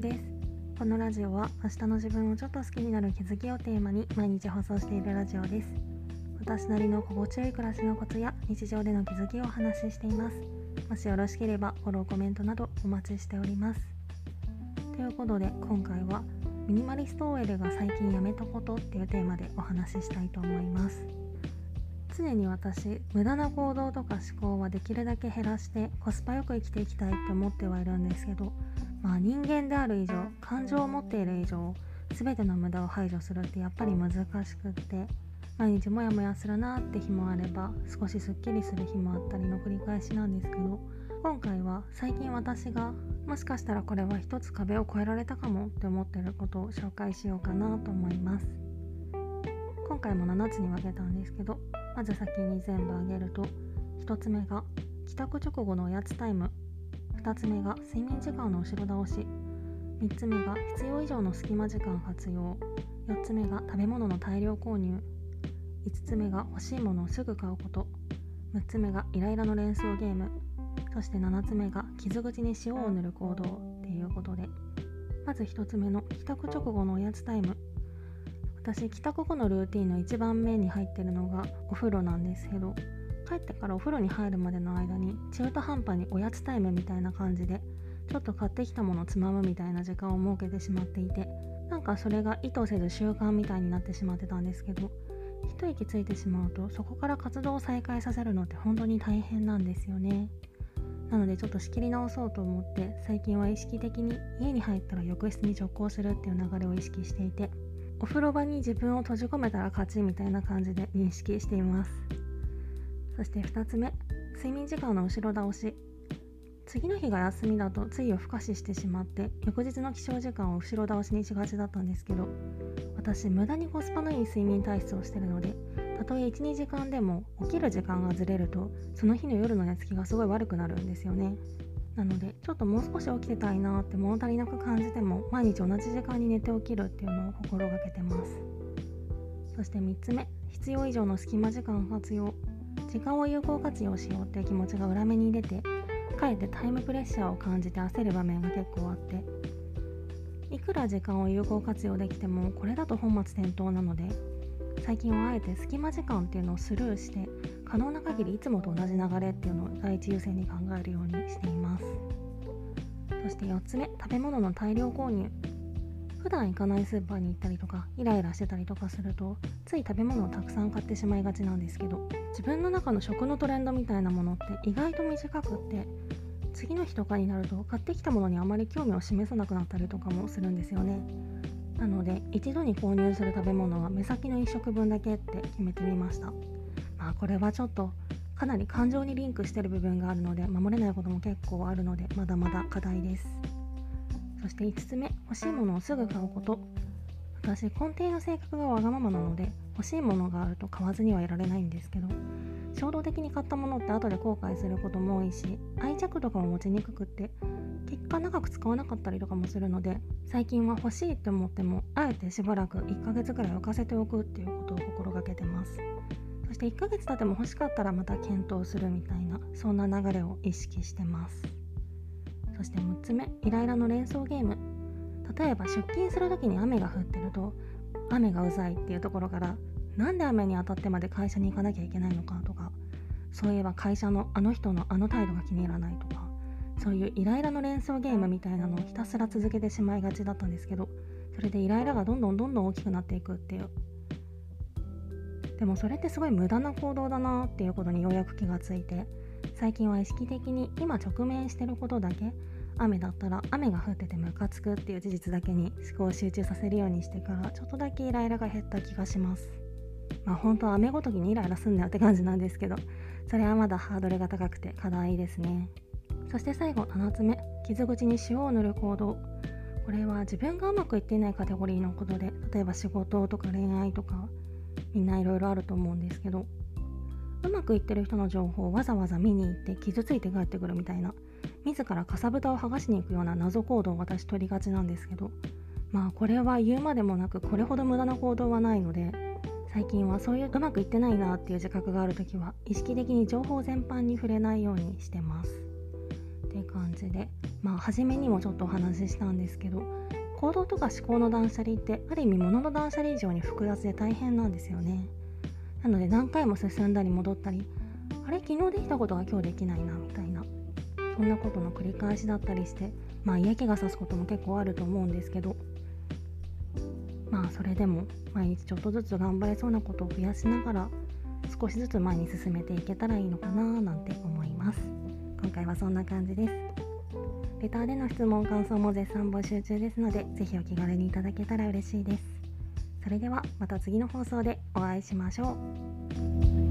です。このラジオは明日の自分をちょっと好きになる気づきをテーマに毎日放送しているラジオです。私なりの心地よい暮らしのコツや日常での気づきをお話ししています。もしよろしければフォローコメントなどお待ちしております。ということで今回はミニマリスト OL が最近やめたことっていうテーマでお話ししたいと思います。常に私無駄な行動とか思考はできるだけ減らしてコスパよく生きていきたいって思ってはいるんですけどまあ人間である以上感情を持っている以上全ての無駄を排除するってやっぱり難しくって毎日モヤモヤするなって日もあれば少しすっきりする日もあったりの繰り返しなんですけど今回は最近私がもしかしたらこれは一つ壁を越えられたかもって思ってることを紹介しようかなと思います。今回も7つに分けたんですけどまず先に全部あげると1つ目が帰宅直後のおやつタイム。2つ目が睡眠時間の後ろ倒し3つ目が必要以上の隙間時間活用。4つ目が食べ物の大量購入。5つ目が欲しいものをすぐ買うこと。6つ目がイライラの連想ゲーム。そして7つ目が傷口に塩を塗る行動っていうことで。まず1つ目の帰宅直後のおやつタイム。私帰宅後のルーティンの一番目に入ってるのがお風呂なんですけど帰ってからお風呂に入るまでの間に中途半端におやつタイムみたいな感じでちょっと買ってきたものをつまむみたいな時間を設けてしまっていてなんかそれが意図せず習慣みたいになってしまってたんですけど一息ついてしまうとそこから活動を再開させるのって本当に大変なんですよね。なのでちょっと仕切り直そうと思って最近は意識的に家に入ったら浴室に直行するっていう流れを意識していてお風呂場に自分を閉じ込めたら勝ちみたいな感じで認識しています。そして2つ目睡眠時間の後ろ倒し。次の日が休みだとつい夜更かししてしまって翌日の起床時間を後ろ倒しにしがちだったんですけど私無駄にコスパのいい睡眠体質をしてるのでたとえ12時間でも起きる時間がずれるとその日の夜の寝つきがすごい悪くなるんですよね。なのでちょっともう少し起きてたいなって物足りなく感じても毎日同じ時間に寝て起きるっていうのを心がけてます。そして3つ目必要以上の隙間時間活用。時間を有効活用しようっていう気持ちが裏目に出てかえってタイムプレッシャーを感じて焦る場面が結構あって。いくら時間を有効活用できてもこれだと本末転倒なので最近はあえて隙間時間っていうのをスルーして可能な限りいつもと同じ流れっていうのを第一優先に考えるようにしています。そして4つ目食べ物の大量購入。普段行かないスーパーに行ったりとかイライラしてたりとかするとつい食べ物をたくさん買ってしまいがちなんですけど自分の中の食のトレンドみたいなものって意外と短くって次の日とかになると買ってきたものにあまり興味を示さなくなったりとかもするんですよね。なので一度に購入する食べ物は目先の1食分だけって決めてみました。まあこれはちょっとかなり感情にリンクしてる部分があるので守れないことも結構あるのでまだまだ課題です。そして5つ目欲しいものをすぐ買うこと。私根底の性格がわがままなので欲しいものがあると買わずにはいられないんですけど衝動的に買ったものって後で後悔することも多いし愛着とかも持ちにくくって結果長く使わなかったりとかもするので最近は欲しいって思ってもあえてしばらく1ヶ月くらい浮かせておくっていうことを心がけてます。そして1ヶ月経っても欲しかったらまた検討するみたいなそんな流れを意識してます。そして6つ目イライラの連想ゲーム。例えば出勤する時に雨が降ってると雨がうざいっていうところからなんで雨に当たってまで会社に行かなきゃいけないのかとかそういえば会社のあの人のあの態度が気に入らないとかそういうイライラの連想ゲームみたいなのをひたすら続けてしまいがちだったんですけどそれでイライラがどんどんどんどん大きくなっていくっていうでもそれってすごい無駄な行動だなっていうことにようやく気がついて最近は意識的に今直面してることだけ雨だったら雨が降っててムカつくっていう事実だけに思考を集中させるようにしてからちょっとだけイライラが減った気がします。まあ本当は雨ごときにイライラすんなよって感じなんですけどそれはまだハードルが高くて課題ですね。そして最後7つ目傷口に塩を塗る行動。これは自分がうまくいっていないカテゴリーのことで例えば仕事とか恋愛とかみんないろいろあると思うんですけどうまくいってる人の情報をわざわざ見に行って傷ついて帰ってくるみたいな自らかさぶたを剥がしに行くような謎行動を私取りがちなんですけどまあこれは言うまでもなくこれほど無駄な行動はないので最近はそういううまくいってないなっていう自覚がある時は意識的に情報全般に触れないようにしてます。って感じでまあ初めにもちょっとお話ししたんですけど行動とか思考の断捨離ってある意味物の断捨離以上に複雑で大変なんですよね。なので何回も進んだり戻ったりあれ昨日できたことが今日できないなみたいなそんなことの繰り返しだったりしてまあ嫌気がさすことも結構あると思うんですけどまあそれでも毎日ちょっとずつ頑張れそうなことを増やしながら少しずつ前に進めていけたらいいのかななんて思います。今回はそんな感じです。レターでの質問感想も絶賛募集中ですので是非お気軽にいただけたら嬉しいです。それではまた次の放送でお会いしましょう。